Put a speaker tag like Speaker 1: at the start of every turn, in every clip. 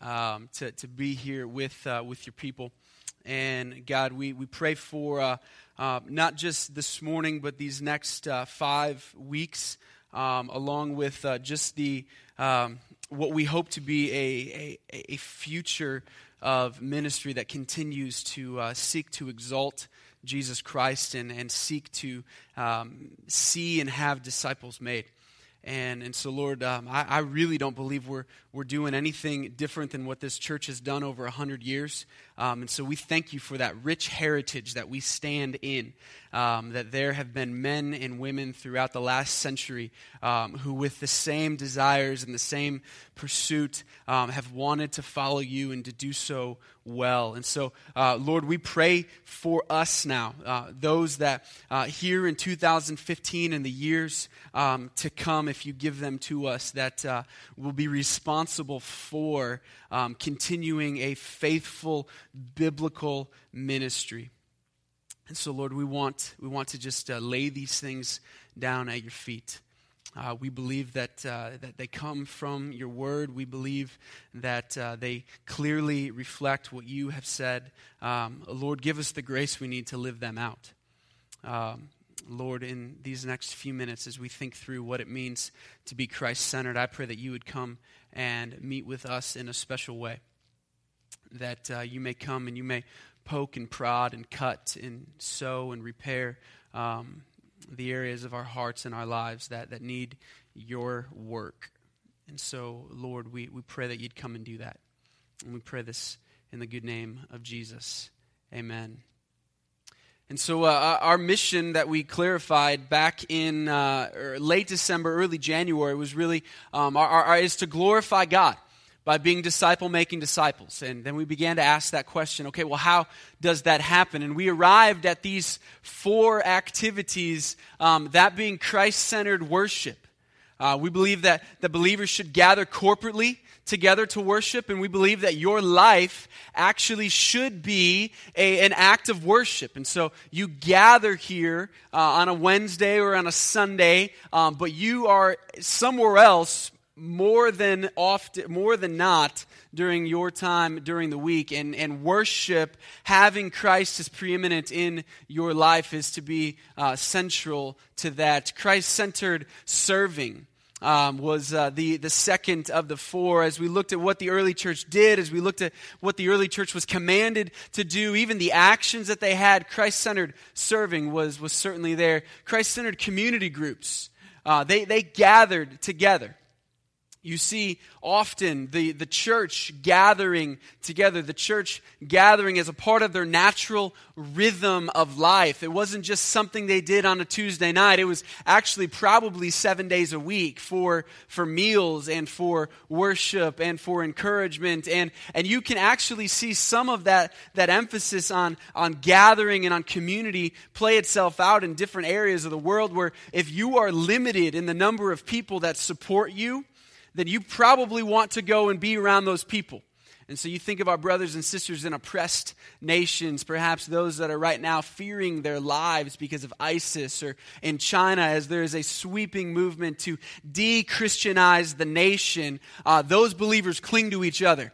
Speaker 1: um, to, to be here with, uh, with your people. And God, we, we pray for uh, uh, not just this morning, but these next uh, five weeks, um, along with uh, just the um, what we hope to be a, a, a, future of ministry that continues to uh, seek to exalt Jesus Christ and, and seek to um, see and have disciples made. And, and so, Lord, um, I, I, really don't believe we're, we're doing anything different than what this church has done over 100 years. Um, and so we thank you for that rich heritage that we stand in, um, that there have been men and women throughout the last century um, who, with the same desires and the same pursuit, um, have wanted to follow you and to do so well. And so, uh, Lord, we pray for us now, uh, those that uh, here in 2015 and the years um, to come, if you give them to us, that uh, will be responsible for um, continuing a faithful biblical ministry. And so, Lord, we want, we want to just uh, lay these things down at your feet. Uh, we believe that, uh, that they come from your word. We believe that uh, they clearly reflect what you have said. Um, Lord, give us the grace we need to live them out. Um, Lord, in these next few minutes, as we think through what it means to be Christ centered, I pray that you would come and meet with us in a special way. That uh, you may come and you may poke and prod and cut and sew and repair um, the areas of our hearts and our lives that, that need your work. And so, Lord, we, we pray that you'd come and do that. And we pray this in the good name of Jesus. Amen. And so, uh, our mission that we clarified back in uh, er, late December, early January was really um, our, our, is to glorify God by being disciple making disciples. And then we began to ask that question okay, well, how does that happen? And we arrived at these four activities, um, that being Christ centered worship. Uh, we believe that the believers should gather corporately together to worship, and we believe that your life actually should be a, an act of worship. And so you gather here uh, on a Wednesday or on a Sunday, um, but you are somewhere else more than often more than not during your time during the week. And, and worship having christ as preeminent in your life is to be uh, central to that. Christ-centered serving um, was uh, the, the second of the four. As we looked at what the early church did as we looked at what the early church was commanded to do even the actions that they had christ-centered serving was, was certainly there. Christ-centered community groups uh, they, they gathered together you see often the, the church gathering together, the church gathering as a part of their natural rhythm of life. It wasn't just something they did on a Tuesday night, it was actually probably seven days a week for, for meals and for worship and for encouragement. And, and you can actually see some of that, that emphasis on, on gathering and on community play itself out in different areas of the world where if you are limited in the number of people that support you, then you probably want to go and be around those people. And so you think of our brothers and sisters in oppressed nations, perhaps those that are right now fearing their lives because of ISIS, or in China as there is a sweeping movement to de Christianize the nation. Uh, those believers cling to each other.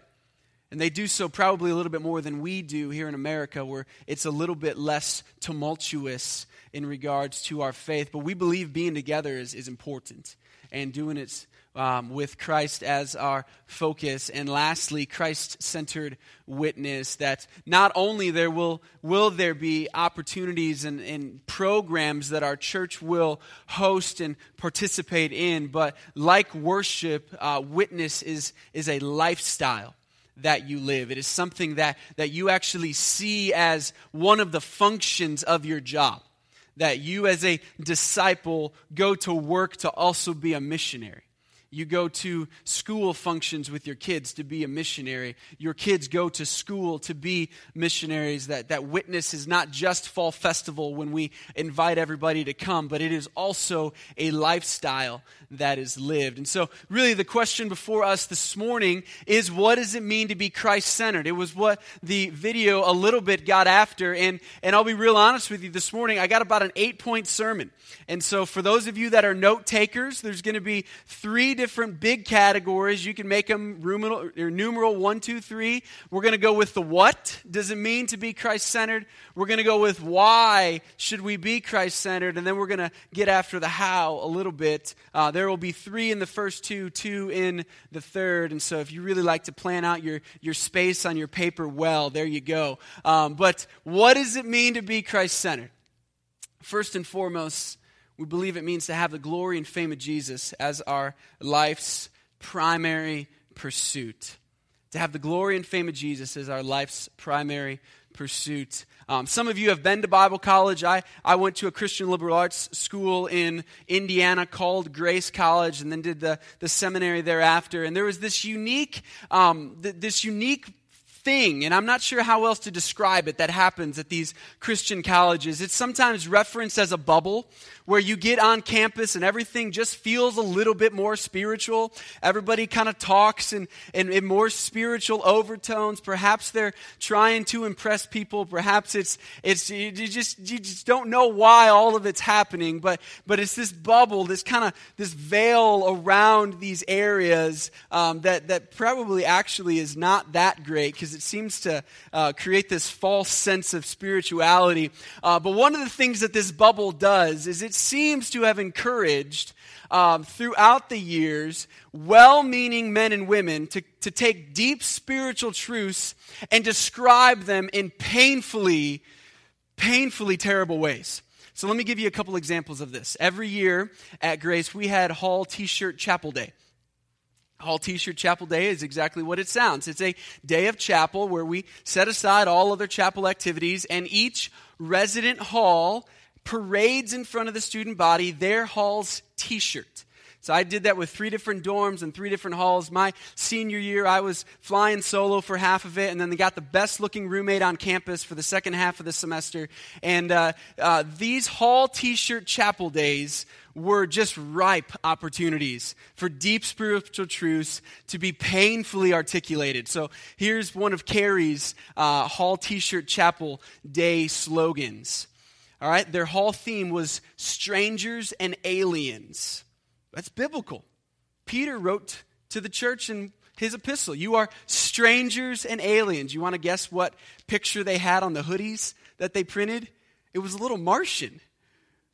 Speaker 1: And they do so probably a little bit more than we do here in America, where it's a little bit less tumultuous in regards to our faith. But we believe being together is, is important and doing it um, with Christ as our focus. And lastly, Christ centered witness that not only there will, will there be opportunities and, and programs that our church will host and participate in, but like worship, uh, witness is, is a lifestyle that you live. It is something that, that you actually see as one of the functions of your job. That you, as a disciple, go to work to also be a missionary. You go to school functions with your kids to be a missionary. Your kids go to school to be missionaries. That, that witness is not just fall festival when we invite everybody to come, but it is also a lifestyle that is lived. And so, really, the question before us this morning is what does it mean to be Christ centered? It was what the video a little bit got after. And, and I'll be real honest with you this morning, I got about an eight point sermon. And so, for those of you that are note takers, there's going to be three different big categories. You can make them numeral, numeral one, two, three. We're going to go with the what does it mean to be Christ centered. We're going to go with why should we be Christ centered, and then we're going to get after the how a little bit. Uh, there will be three in the first two, two in the third, and so if you really like to plan out your your space on your paper well, there you go. Um, but what does it mean to be Christ centered? First and foremost we believe it means to have the glory and fame of Jesus as our life's primary pursuit. To have the glory and fame of Jesus as our life's primary pursuit. Um, some of you have been to Bible college. I, I went to a Christian liberal arts school in Indiana called Grace College and then did the, the seminary thereafter. And there was this unique, um, th- this unique thing, and I'm not sure how else to describe it, that happens at these Christian colleges. It's sometimes referenced as a bubble where you get on campus and everything just feels a little bit more spiritual. Everybody kind of talks in, in, in, more spiritual overtones. Perhaps they're trying to impress people. Perhaps it's, it's you just, you just don't know why all of it's happening, but, but it's this bubble, this kind of, this veil around these areas um, that, that probably actually is not that great because it seems to uh, create this false sense of spirituality. Uh, but one of the things that this bubble does is it seems to have encouraged um, throughout the years well meaning men and women to, to take deep spiritual truths and describe them in painfully, painfully terrible ways. So let me give you a couple examples of this. Every year at Grace, we had Hall T shirt Chapel Day. Hall T shirt Chapel Day is exactly what it sounds. It's a day of chapel where we set aside all other chapel activities, and each resident hall parades in front of the student body their hall's t shirt. So I did that with three different dorms and three different halls. My senior year, I was flying solo for half of it, and then they got the best looking roommate on campus for the second half of the semester. And uh, uh, these hall t shirt chapel days were just ripe opportunities for deep spiritual truths to be painfully articulated. So here's one of Carrie's uh, hall t shirt chapel day slogans. All right, their whole theme was strangers and aliens. That's biblical. Peter wrote to the church in his epistle, You are strangers and aliens. You want to guess what picture they had on the hoodies that they printed? It was a little Martian.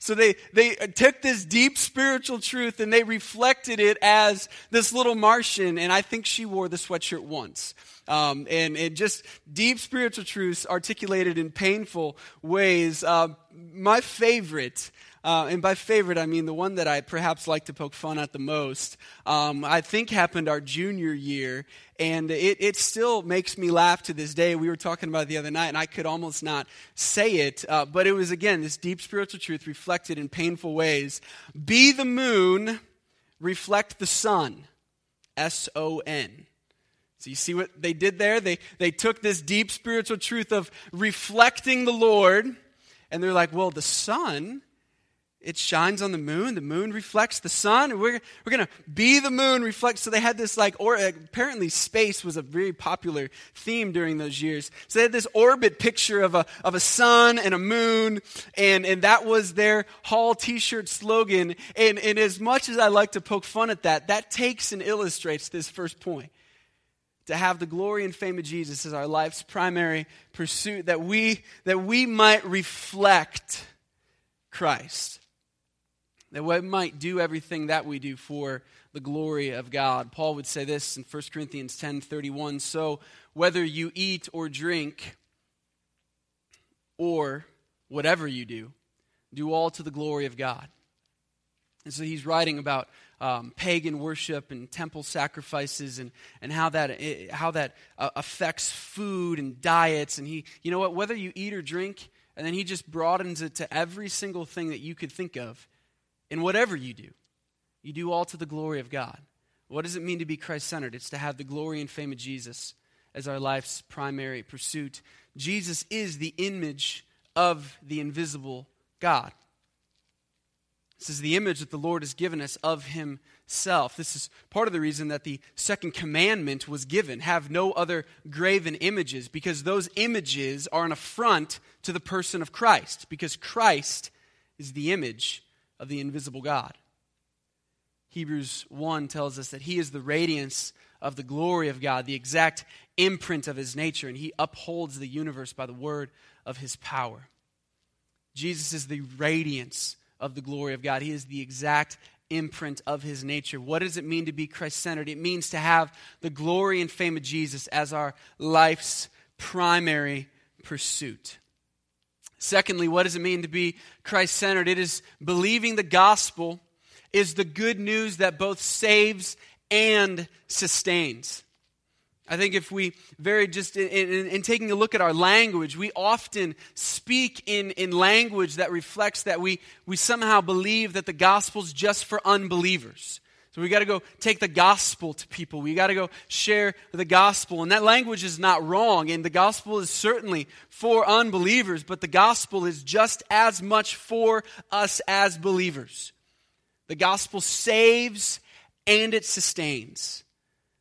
Speaker 1: So they, they took this deep spiritual truth and they reflected it as this little Martian. And I think she wore the sweatshirt once. Um, and, just deep spiritual truths articulated in painful ways. Uh, my favorite uh, and by favorite, I mean the one that I perhaps like to poke fun at the most, um, I think happened our junior year, and it, it still makes me laugh to this day. We were talking about the other night, and I could almost not say it, uh, but it was, again, this deep spiritual truth reflected in painful ways. Be the moon, reflect the sun. S O N. So you see what they did there? They, they took this deep spiritual truth of reflecting the Lord, and they're like, well, the sun it shines on the moon. The moon reflects the sun. We're, we're going to be the moon reflect. So they had this like, or apparently space was a very popular theme during those years. So they had this orbit picture of a, of a sun and a moon. And, and that was their Hall t-shirt slogan. And, and as much as I like to poke fun at that, that takes and illustrates this first point. To have the glory and fame of Jesus as our life's primary pursuit, that we, that we might reflect Christ that we might do everything that we do for the glory of God. Paul would say this in 1 Corinthians 10 31. So whether you eat or drink, or whatever you do, do all to the glory of God. And so he's writing about um, pagan worship and temple sacrifices and, and how that, eh, how that uh, affects food and diets. And he, you know what, whether you eat or drink, and then he just broadens it to every single thing that you could think of in whatever you do, you do all to the glory of God. What does it mean to be Christ centered? It's to have the glory and fame of Jesus as our life's primary pursuit. Jesus is the image of the invisible God. This is the image that the Lord has given us of Himself. This is part of the reason that the second commandment was given have no other graven images, because those images are an affront to the person of Christ, because Christ is the image of the invisible God. Hebrews 1 tells us that he is the radiance of the glory of God, the exact imprint of his nature, and he upholds the universe by the word of his power. Jesus is the radiance of the glory of God. He is the exact imprint of his nature. What does it mean to be Christ centered? It means to have the glory and fame of Jesus as our life's primary pursuit. Secondly, what does it mean to be Christ centered? It is believing the gospel is the good news that both saves and sustains. I think if we very just in, in, in, taking a look at our language, we often speak in, in language that reflects that we, we somehow believe that the gospel's just for unbelievers. So we got to go take the gospel to people. We got to go share the gospel. And that language is not wrong. And the gospel is certainly for unbelievers, but the gospel is just as much for us as believers. The gospel saves and it sustains.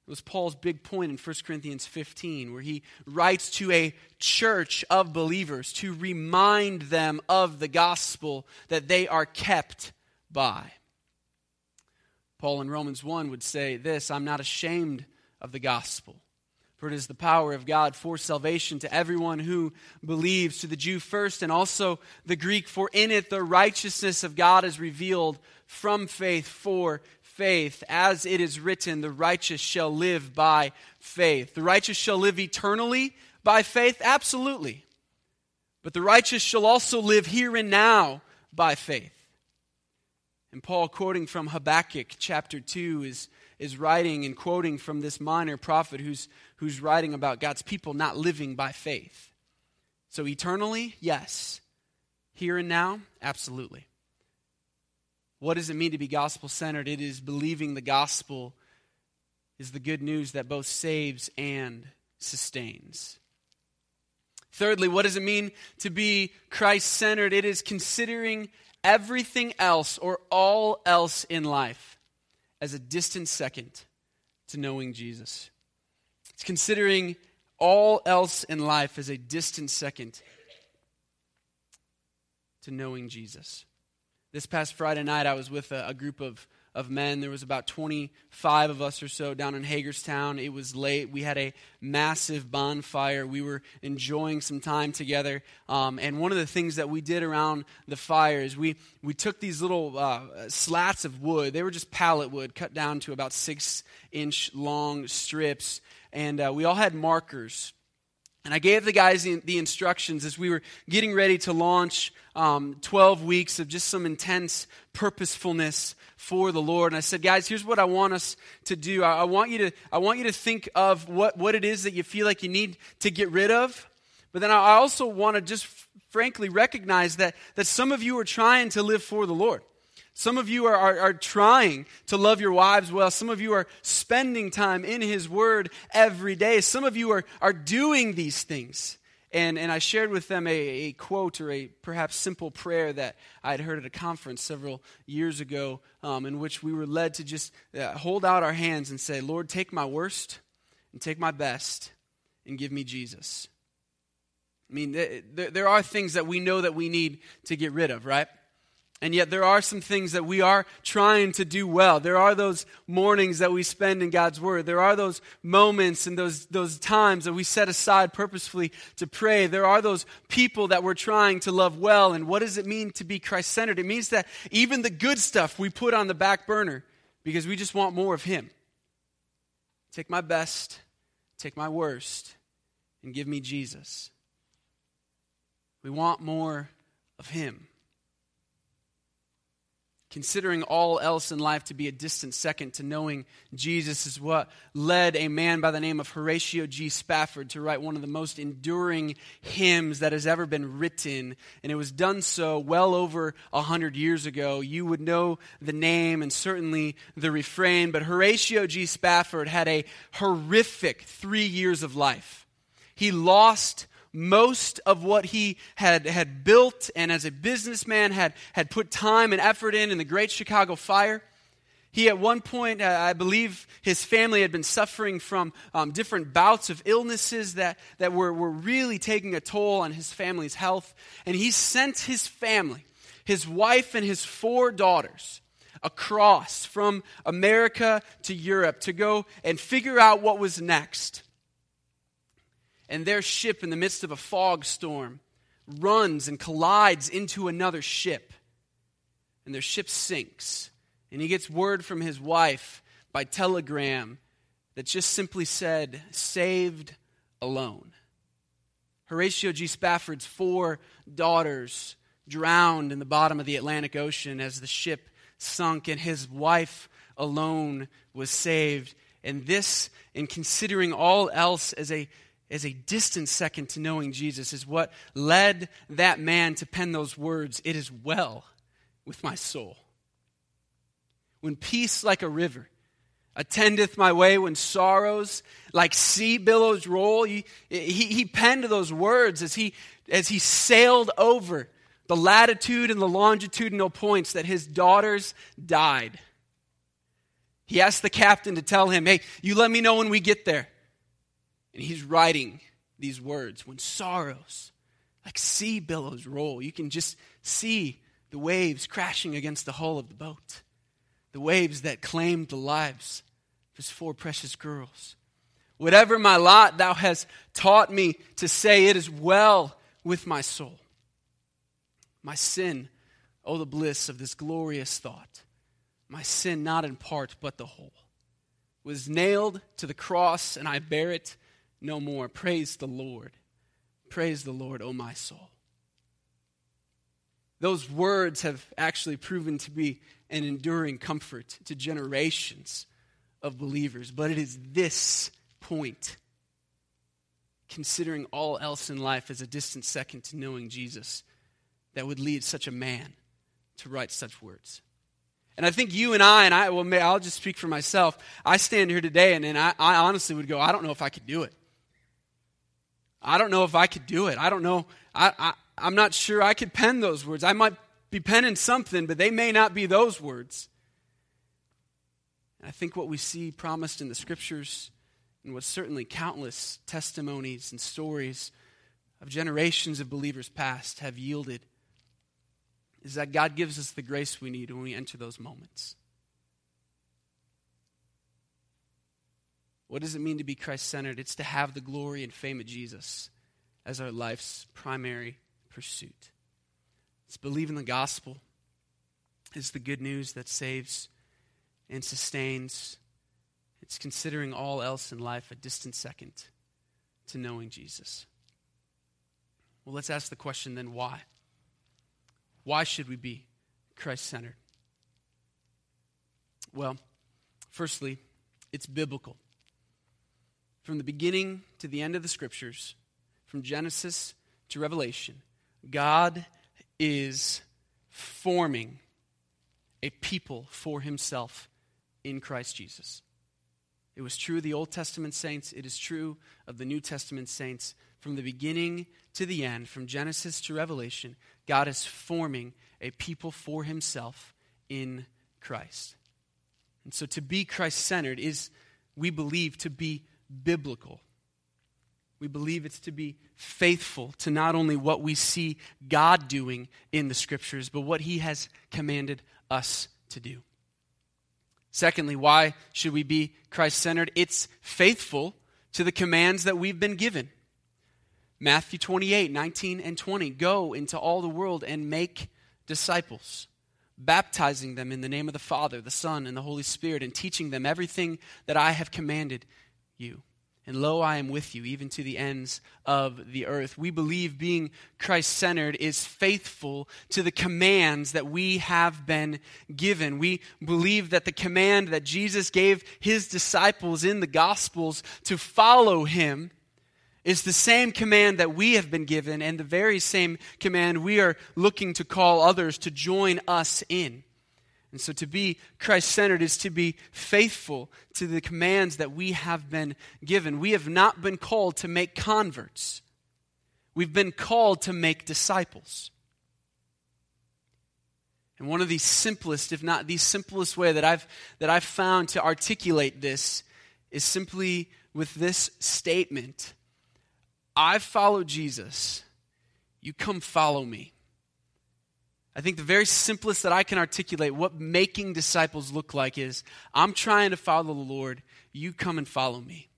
Speaker 1: It was Paul's big point in 1 Corinthians 15, where he writes to a church of believers to remind them of the gospel that they are kept by. Paul in Romans 1 would say this I'm not ashamed of the gospel, for it is the power of God for salvation to everyone who believes, to the Jew first, and also the Greek, for in it the righteousness of God is revealed from faith for faith. As it is written, the righteous shall live by faith. The righteous shall live eternally by faith? Absolutely. But the righteous shall also live here and now by faith. And Paul, quoting from Habakkuk chapter 2, is, is writing and quoting from this minor prophet who's, who's writing about God's people not living by faith. So, eternally, yes. Here and now, absolutely. What does it mean to be gospel centered? It is believing the gospel is the good news that both saves and sustains. Thirdly, what does it mean to be Christ centered? It is considering everything else or all else in life as a distant second to knowing Jesus. It's considering all else in life as a distant second to knowing Jesus. This past Friday night, I was with a, a, group of, of men. There was about 25 of us or so down in Hagerstown. It was late. We had a massive bonfire. We were enjoying some time together. Um, and one of the things that we did around the fire is we, we took these little uh, slats of wood. They were just pallet wood, cut down to about six inch long strips. And uh, we all had markers and I gave the guys the, instructions as we were getting ready to launch um, 12 weeks of just some intense purposefulness for the Lord. And I said, guys, here's what I want us to do. I, I, want, you to, I want you to think of what, what it is that you feel like you need to get rid of. But then I also want to just frankly recognize that, that some of you are trying to live for the Lord. Some of you are, are, are, trying to love your wives well. Some of you are spending time in His Word every day. Some of you are, are doing these things. And, and I shared with them a, a quote or a perhaps simple prayer that I had heard at a conference several years ago, um, in which we were led to just uh, hold out our hands and say, Lord, take my worst and take my best and give me Jesus. I mean, there, there are things that we know that we need to get rid of, right? And yet, there are some things that we are trying to do well. There are those mornings that we spend in God's Word. There are those moments and those, those times that we set aside purposefully to pray. There are those people that we're trying to love well. And what does it mean to be Christ centered? It means that even the good stuff we put on the back burner because we just want more of Him. Take my best, take my worst, and give me Jesus. We want more of Him. Considering all else in life to be a distant second to knowing Jesus is what led a man by the name of Horatio G. Spafford to write one of the most enduring hymns that has ever been written. And it was done so well over a hundred years ago. You would know the name and certainly the refrain, but Horatio G. Spafford had a horrific three years of life. He lost most of what he had, had built and as a businessman had, had put time and effort in in the Great Chicago Fire. He, at one point, uh, I believe his family had been suffering from um, different bouts of illnesses that, that were, were really taking a toll on his family's health. And he sent his family, his wife, and his four daughters across from America to Europe to go and figure out what was next. And their ship, in the midst of a fog storm, runs and collides into another ship. And their ship sinks. And he gets word from his wife by telegram that just simply said, saved alone. Horatio G. Spafford's four daughters drowned in the bottom of the Atlantic Ocean as the ship sunk, and his wife alone was saved. And this, in considering all else as a as a distant second to knowing Jesus, is what led that man to pen those words It is well with my soul. When peace like a river attendeth my way, when sorrows like sea billows roll, he, he, he penned those words as he, as he sailed over the latitude and the longitudinal points that his daughters died. He asked the captain to tell him, Hey, you let me know when we get there. And he's writing these words when sorrows like sea billows roll, you can just see the waves crashing against the hull of the boat, the waves that claimed the lives of his four precious girls. Whatever my lot, thou hast taught me to say, It is well with my soul. My sin, oh, the bliss of this glorious thought. My sin, not in part, but the whole, was nailed to the cross, and I bear it no more. Praise the Lord. Praise the Lord, O my soul. Those words have actually proven to be an enduring comfort to generations of believers, but it is this point, considering all else in life as a distant second to knowing Jesus, that would lead such a man to write such words. And I think you and I, and I, well, I'll just speak for myself. I stand here today and, and I, I honestly would go, I don't know if I could do it. I don't know if I could do it. I don't know. I, I, I'm not sure I could pen those words. I might be penning something, but they may not be those words. And I think what we see promised in the scriptures, and what certainly countless testimonies and stories of generations of believers past have yielded is that God gives us the grace we need when we enter those moments. What does it mean to be Christ centered? It's to have the glory and fame of Jesus as our life's primary pursuit. It's believing the gospel. is the good news that saves and sustains. It's considering all else in life a distant second to knowing Jesus. Well, let's ask the question then why? Why should we be Christ centered? Well, firstly, it's biblical. From the beginning to the end of the scriptures, from Genesis to Revelation, God is forming a people for himself in Christ Jesus. It was true of the Old Testament saints, it is true of the New Testament saints. From the beginning to the end, from Genesis to Revelation, God is forming a people for himself in Christ. And so to be Christ centered is, we believe, to be biblical. We believe it's to be faithful to not only what we see God doing in the scriptures, but what he has commanded us to do. Secondly, why should we be Christ centered? It's faithful to the commands that we've been given. Matthew 28, 19 and 20. Go into all the world and make disciples, baptizing them in the name of the Father, the Son, and the Holy Spirit, and teaching them everything that I have commanded you. And lo, I am with you, even to the ends of the earth. We believe being Christ centered is faithful to the commands that we have been given. We believe that the command that Jesus gave his disciples in the Gospels to follow him is the same command that we have been given and the very same command we are looking to call others to join us in. And so to be Christ centered is to be faithful to the commands that we have been given. We have not been called to make converts, we've been called to make disciples. And one of the simplest, if not the simplest way that I've, that I've found to articulate this is simply with this statement I follow Jesus. You come follow me. I think the very simplest that I can articulate what making disciples look like is I'm trying to follow the Lord. You come and follow me.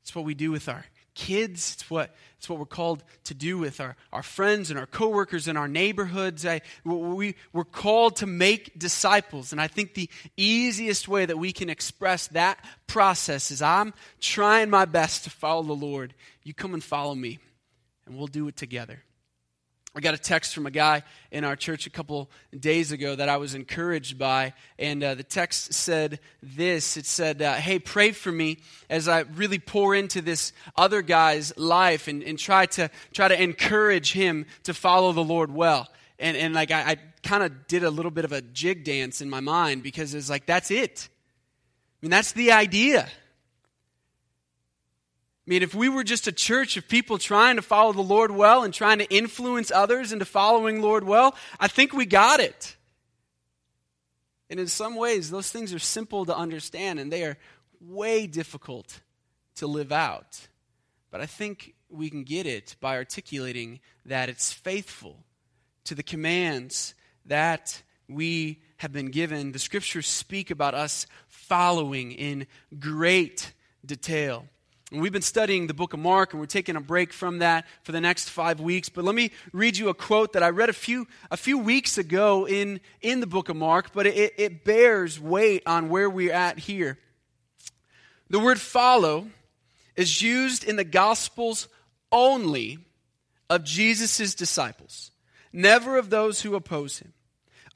Speaker 1: It's what we do with our kids. It's what, it's what we're called to do with our, our friends and our coworkers and our neighborhoods. I, we, we're called to make disciples. And I think the easiest way that we can express that process is I'm trying my best to follow the Lord. You come and follow me, and we'll do it together. I got a text from a guy in our church a couple days ago that I was encouraged by. And uh, the text said this It said, uh, Hey, pray for me as I really pour into this other guy's life and, and try, to, try to encourage him to follow the Lord well. And, and like, I, I kind of did a little bit of a jig dance in my mind because it's like, that's it. I mean, that's the idea. I mean, if we were just a church of people trying to follow the Lord well and trying to influence others into following Lord well, I think we got it. And in some ways, those things are simple to understand and they are way difficult to live out. But I think we can get it by articulating that it's faithful to the commands that we have been given. The scriptures speak about us following in great detail. And we've been studying the book of Mark, and we're taking a break from that for the next five weeks. But let me read you a quote that I read a few, a few weeks ago in, in the book of Mark, but it, it bears weight on where we're at here. The word follow is used in the Gospels only of Jesus' disciples, never of those who oppose him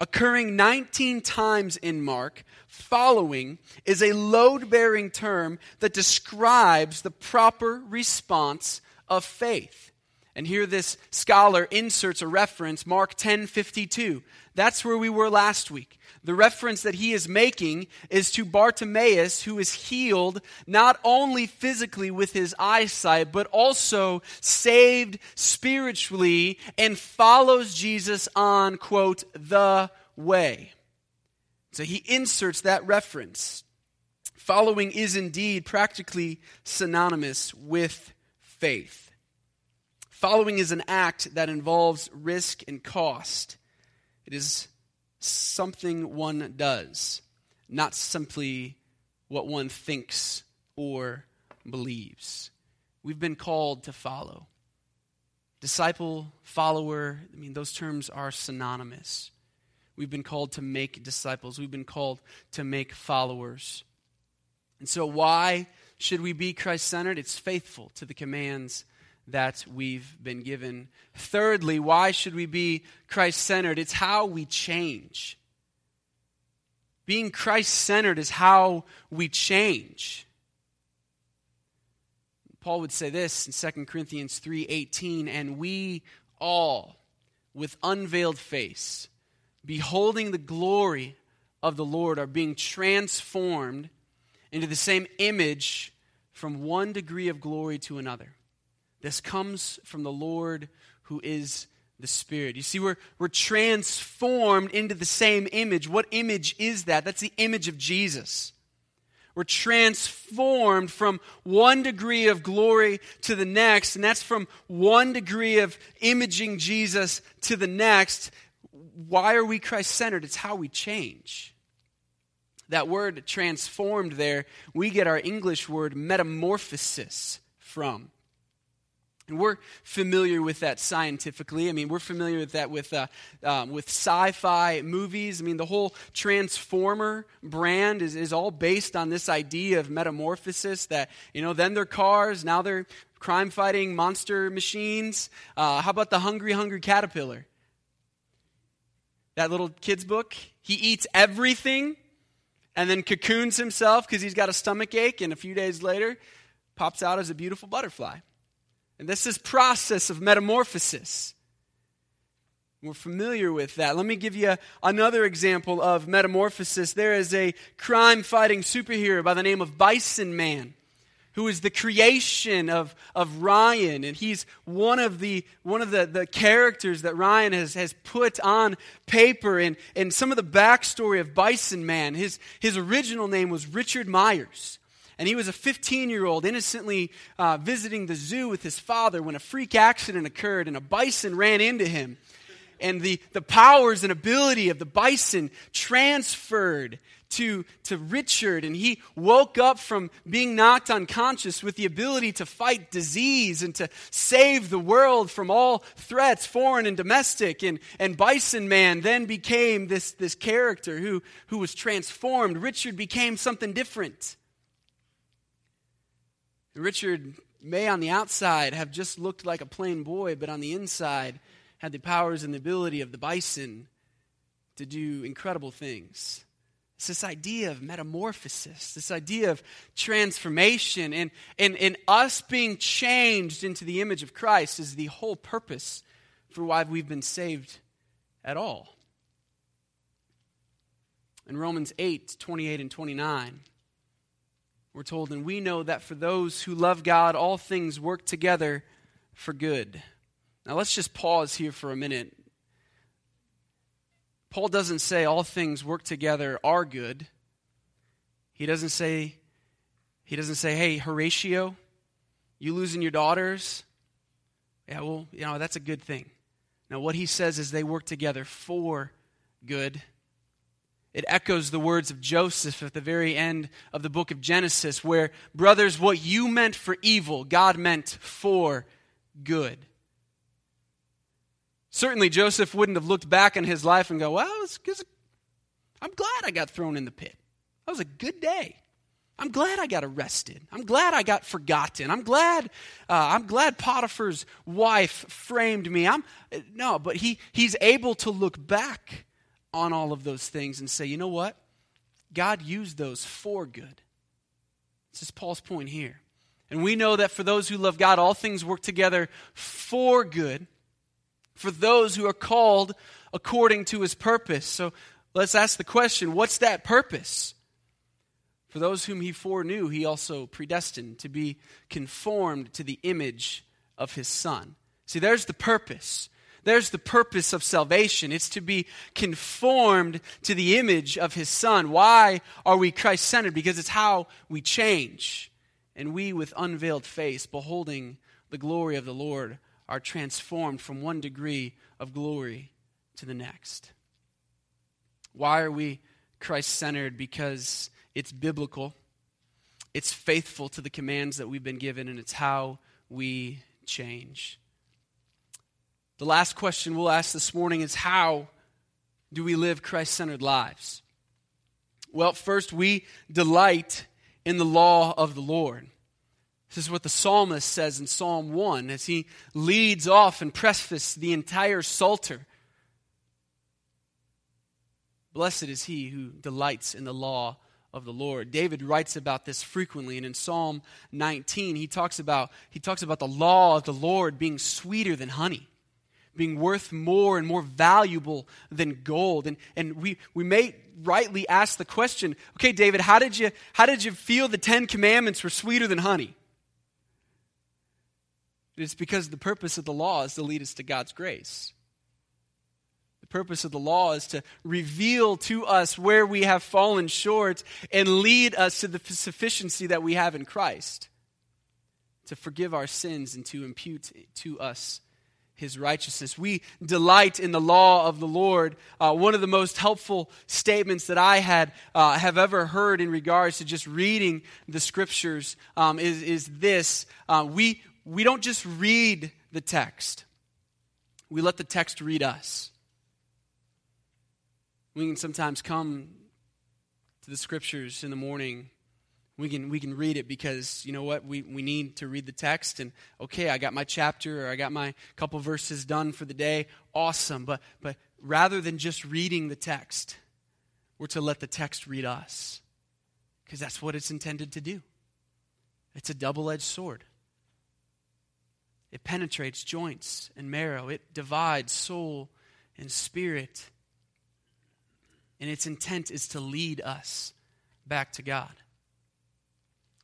Speaker 1: occurring 19 times in Mark, following is a load bearing term that describes the proper response of faith. And here this scholar inserts a reference, Mark 10 52. That's where we were last week. The reference that he is making is to Bartimaeus, who is healed not only physically with his eyesight, but also saved spiritually and follows Jesus on, quote, the way. So he inserts that reference. Following is indeed practically synonymous with faith. Following is an act that involves risk and cost. It is something one does, not simply what one thinks or believes. We've been called to follow. Disciple, follower, I mean, those terms are synonymous. We've been called to make disciples, we've been called to make followers. And so, why should we be Christ centered? It's faithful to the commands that we've been given. Thirdly, why should we be Christ centered? It's how we change. Being Christ centered is how we change. Paul would say this in 2 Corinthians 3:18, and we all with unveiled face beholding the glory of the Lord, are being transformed into the same image from one degree of glory to another. This comes from the Lord who is the Spirit. You see, we're, we're transformed into the same image. What image is that? That's the image of Jesus. We're transformed from one degree of glory to the next, and that's from one degree of imaging Jesus to the next why are we Christ centered? It's how we change. That word transformed there, we get our English word metamorphosis from. And we're familiar with that scientifically. I mean, we're familiar with that with, uh, um, with sci fi movies. I mean, the whole Transformer brand is, is all based on this idea of metamorphosis that, you know, then they're cars, now they're crime fighting monster machines. Uh, how about the Hungry Hungry Caterpillar? That little kid's book. He eats everything and then cocoons himself because he's got a stomach ache, and a few days later pops out as a beautiful butterfly. And this is process of metamorphosis. We're familiar with that. Let me give you another example of metamorphosis. There is a crime fighting superhero by the name of Bison Man who is the creation of, of Ryan. And he's one of the, one of the, the characters that Ryan has, has put on paper. And, and some of the backstory of Bison Man, his, his original name was Richard Myers. And he was a 15 year old innocently uh, visiting the zoo with his father when a freak accident occurred and a bison ran into him and the, the powers and ability of the bison transferred to, to Richard, and he woke up from being knocked unconscious with the ability to fight disease and to save the world from all threats, foreign and domestic. And, and Bison Man then became this, this character who, who was transformed. Richard became something different. Richard may, on the outside, have just looked like a plain boy, but on the inside, had the powers and the ability of the bison to do incredible things. It's this idea of metamorphosis, this idea of transformation, and, and, and us being changed into the image of Christ is the whole purpose for why we've been saved at all. In Romans 8 28 and 29, we're told, and we know that for those who love God, all things work together for good. Now let's just pause here for a minute Paul doesn't say all things work together are good. He doesn't say, he doesn't say, hey, Horatio, you losing your daughters? Yeah, well, you know, that's a good thing. Now, what he says is they work together for good. It echoes the words of Joseph at the very end of the book of Genesis, where, brothers, what you meant for evil, God meant for good. Certainly, Joseph wouldn't have looked back on his life and go, Well, it's, it's, I'm glad I got thrown in the pit. That was a good day. I'm glad I got arrested. I'm glad I got forgotten. I'm glad uh, I'm glad Potiphar's wife framed me. I'm no, but he he's able to look back on all of those things and say, you know what? God used those for good. This is Paul's point here. And we know that for those who love God, all things work together for good for those who are called according to his purpose. So let's ask the question what's that purpose? For those whom he foreknew, he also predestined to be conformed to the image of his son. See, there's the purpose. There's the purpose of salvation. It's to be conformed to the image of his son. Why are we Christ centered? Because it's how we change. And we, with unveiled face, beholding the glory of the Lord, are transformed from one degree of glory to the next. Why are we Christ centered? Because it's biblical, it's faithful to the commands that we've been given, and it's how we change. The last question we'll ask this morning is how do we live Christ centered lives? Well, first, we delight in the law of the Lord. This is what the psalmist says in Psalm 1 as he leads off and prefaces the entire Psalter. Blessed is he who delights in the law of the Lord. David writes about this frequently, and in Psalm 19, he talks about, he talks about the law of the Lord being sweeter than honey, being worth more and more valuable than gold. And, and we, we may rightly ask the question okay, David, how did, you, how did you feel the Ten Commandments were sweeter than honey? It's because the purpose of the law is to lead us to God's grace. The purpose of the law is to reveal to us where we have fallen short and lead us to the sufficiency that we have in Christ, to forgive our sins and to impute to us his righteousness. We delight in the law of the Lord. Uh, one of the most helpful statements that I had uh, have ever heard in regards to just reading the scriptures um, is, is this: uh, we we don't just read the text, we let the text read us. We can sometimes come to the scriptures in the morning. We can, we can read it because, you know what, we, we need to read the text. And okay, I got my chapter or I got my couple verses done for the day. Awesome. But, but rather than just reading the text, we're to let the text read us because that's what it's intended to do. It's a double edged sword. It penetrates joints and marrow, it divides soul and spirit. And its intent is to lead us back to God.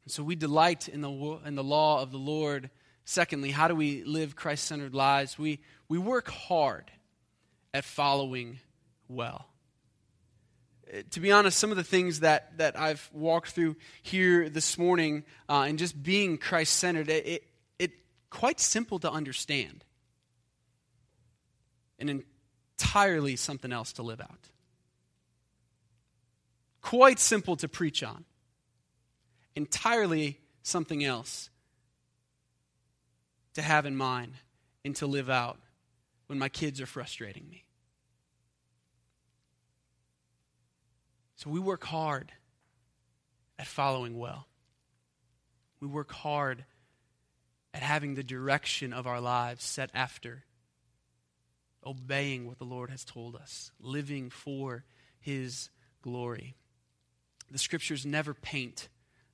Speaker 1: And so we delight in the, in the law of the Lord. Secondly, how do we live Christ centered lives? We, we work hard at following well. To be honest, some of the things that, that I've walked through here this morning uh, and just being Christ centered, it, quite simple to understand. And entirely something else to live out. Quite simple to preach on, entirely something else to have in mind and to live out when my kids are frustrating me. So we work hard at following well. We work hard at having the direction of our lives set after obeying what the Lord has told us, living for His glory. The scriptures never paint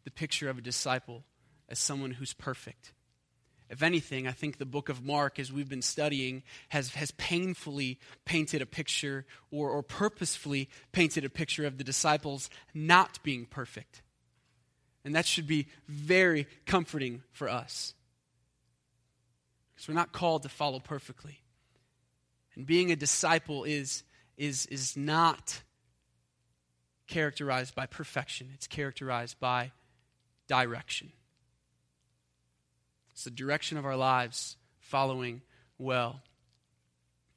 Speaker 1: the picture of a disciple as someone who's perfect. If anything, I think the book of Mark, as we've been studying, has, has painfully painted a picture or, or purposefully painted a picture of the disciples not being perfect. And that should be very comforting for us. Because we're not called to follow perfectly. And being a disciple is, is, is not characterized by perfection, it's characterized by direction. It's the direction of our lives following well.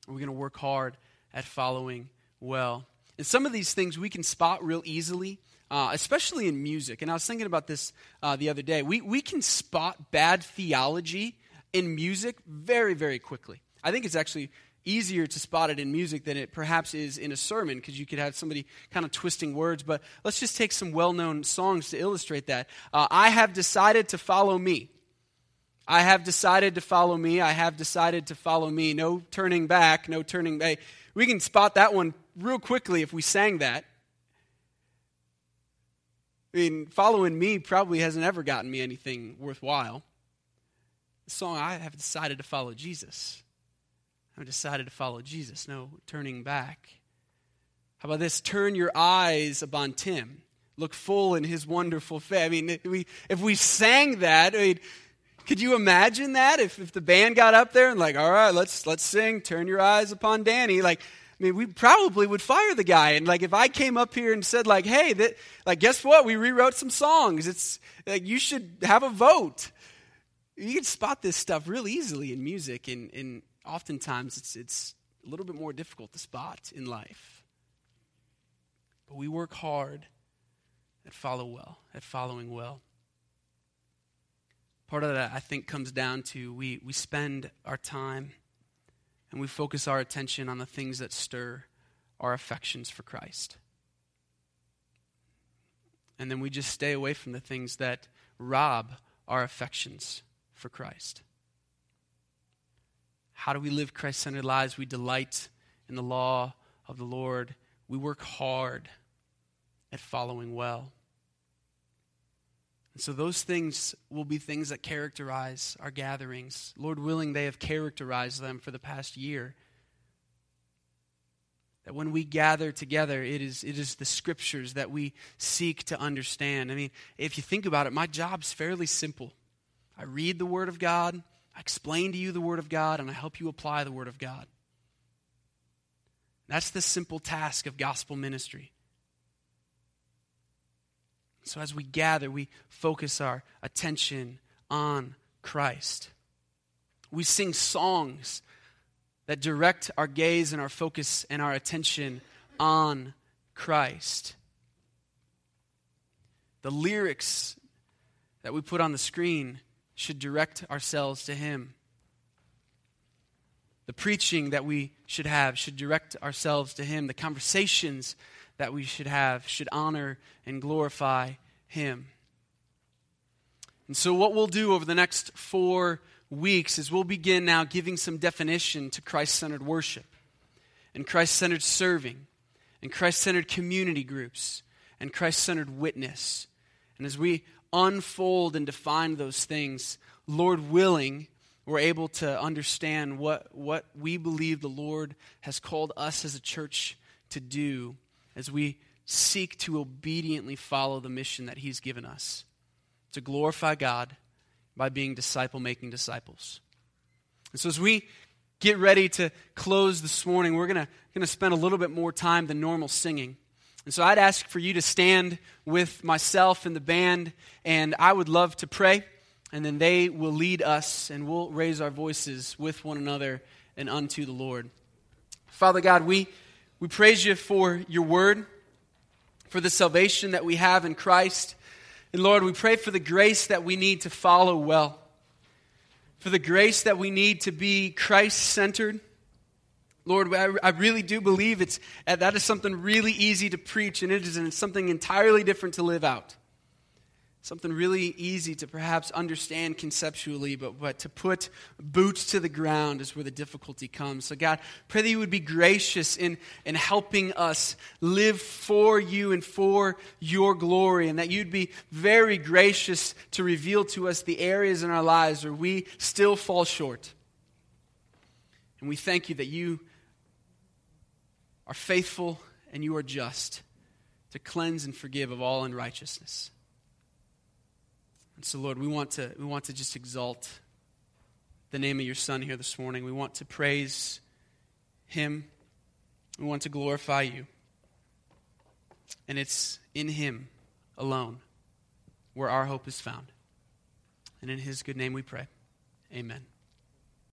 Speaker 1: We're going to work hard at following well. And some of these things we can spot real easily, uh, especially in music. And I was thinking about this uh, the other day. We, we can spot bad theology in music very, very quickly. I think it's actually easier to spot it in music than it perhaps is in a sermon because you could have somebody kind of twisting words. But let's just take some well known songs to illustrate that. Uh, I have decided to follow me. I have decided to follow me. I have decided to follow me. No turning back, no turning back. We can spot that one real quickly if we sang that. I mean, following me probably hasn't ever gotten me anything worthwhile. Song, I have decided to follow Jesus. I've decided to follow Jesus. No turning back. How about this? Turn your eyes upon Tim. Look full in his wonderful face. I mean, if we, if we sang that, I mean, could you imagine that? If, if the band got up there and like, all right, let's let's sing, turn your eyes upon Danny. Like, I mean, we probably would fire the guy. And like, if I came up here and said, like, hey, that, like, guess what? We rewrote some songs. It's like you should have a vote. You can spot this stuff real easily in music, and, and oftentimes it's, it's a little bit more difficult to spot in life. But we work hard at follow well, at following well. Part of that, I think, comes down to we, we spend our time and we focus our attention on the things that stir our affections for Christ. And then we just stay away from the things that rob our affections for Christ. How do we live Christ centered lives? We delight in the law of the Lord. We work hard at following well. And so those things will be things that characterize our gatherings. Lord willing, they have characterized them for the past year. That when we gather together, it is, it is the scriptures that we seek to understand. I mean, if you think about it, my job's fairly simple. I read the Word of God, I explain to you the Word of God and I help you apply the Word of God. That's the simple task of gospel ministry. So as we gather, we focus our attention on Christ. We sing songs that direct our gaze and our focus and our attention on Christ. The lyrics that we put on the screen should direct ourselves to Him. The preaching that we should have should direct ourselves to Him. The conversations that we should have should honor and glorify Him. And so, what we'll do over the next four weeks is we'll begin now giving some definition to Christ centered worship and Christ centered serving and Christ centered community groups and Christ centered witness. And as we unfold and define those things, Lord willing, we're able to understand what, what we believe the Lord has called us as a church to do as we seek to obediently follow the mission that He's given us to glorify God by being disciple making disciples. And so, as we get ready to close this morning, we're going to spend a little bit more time than normal singing. And so I'd ask for you to stand with myself and the band, and I would love to pray, and then they will lead us, and we'll raise our voices with one another and unto the Lord. Father God, we, we praise you for your word, for the salvation that we have in Christ. And Lord, we pray for the grace that we need to follow well, for the grace that we need to be Christ centered. Lord, I, I really do believe it's, uh, that is something really easy to preach, and it is something entirely different to live out something really easy to perhaps understand conceptually, but, but to put boots to the ground is where the difficulty comes. So, God, pray that you would be gracious in, in helping us live for you and for your glory, and that you'd be very gracious to reveal to us the areas in our lives where we still fall short. And we thank you that you are faithful and you are just to cleanse and forgive of all unrighteousness. And so, Lord, we want to, we want to just exalt the name of your Son here this morning. We want to praise him. We want to glorify you. And it's in him alone where our hope is found. And in his good name we pray. Amen.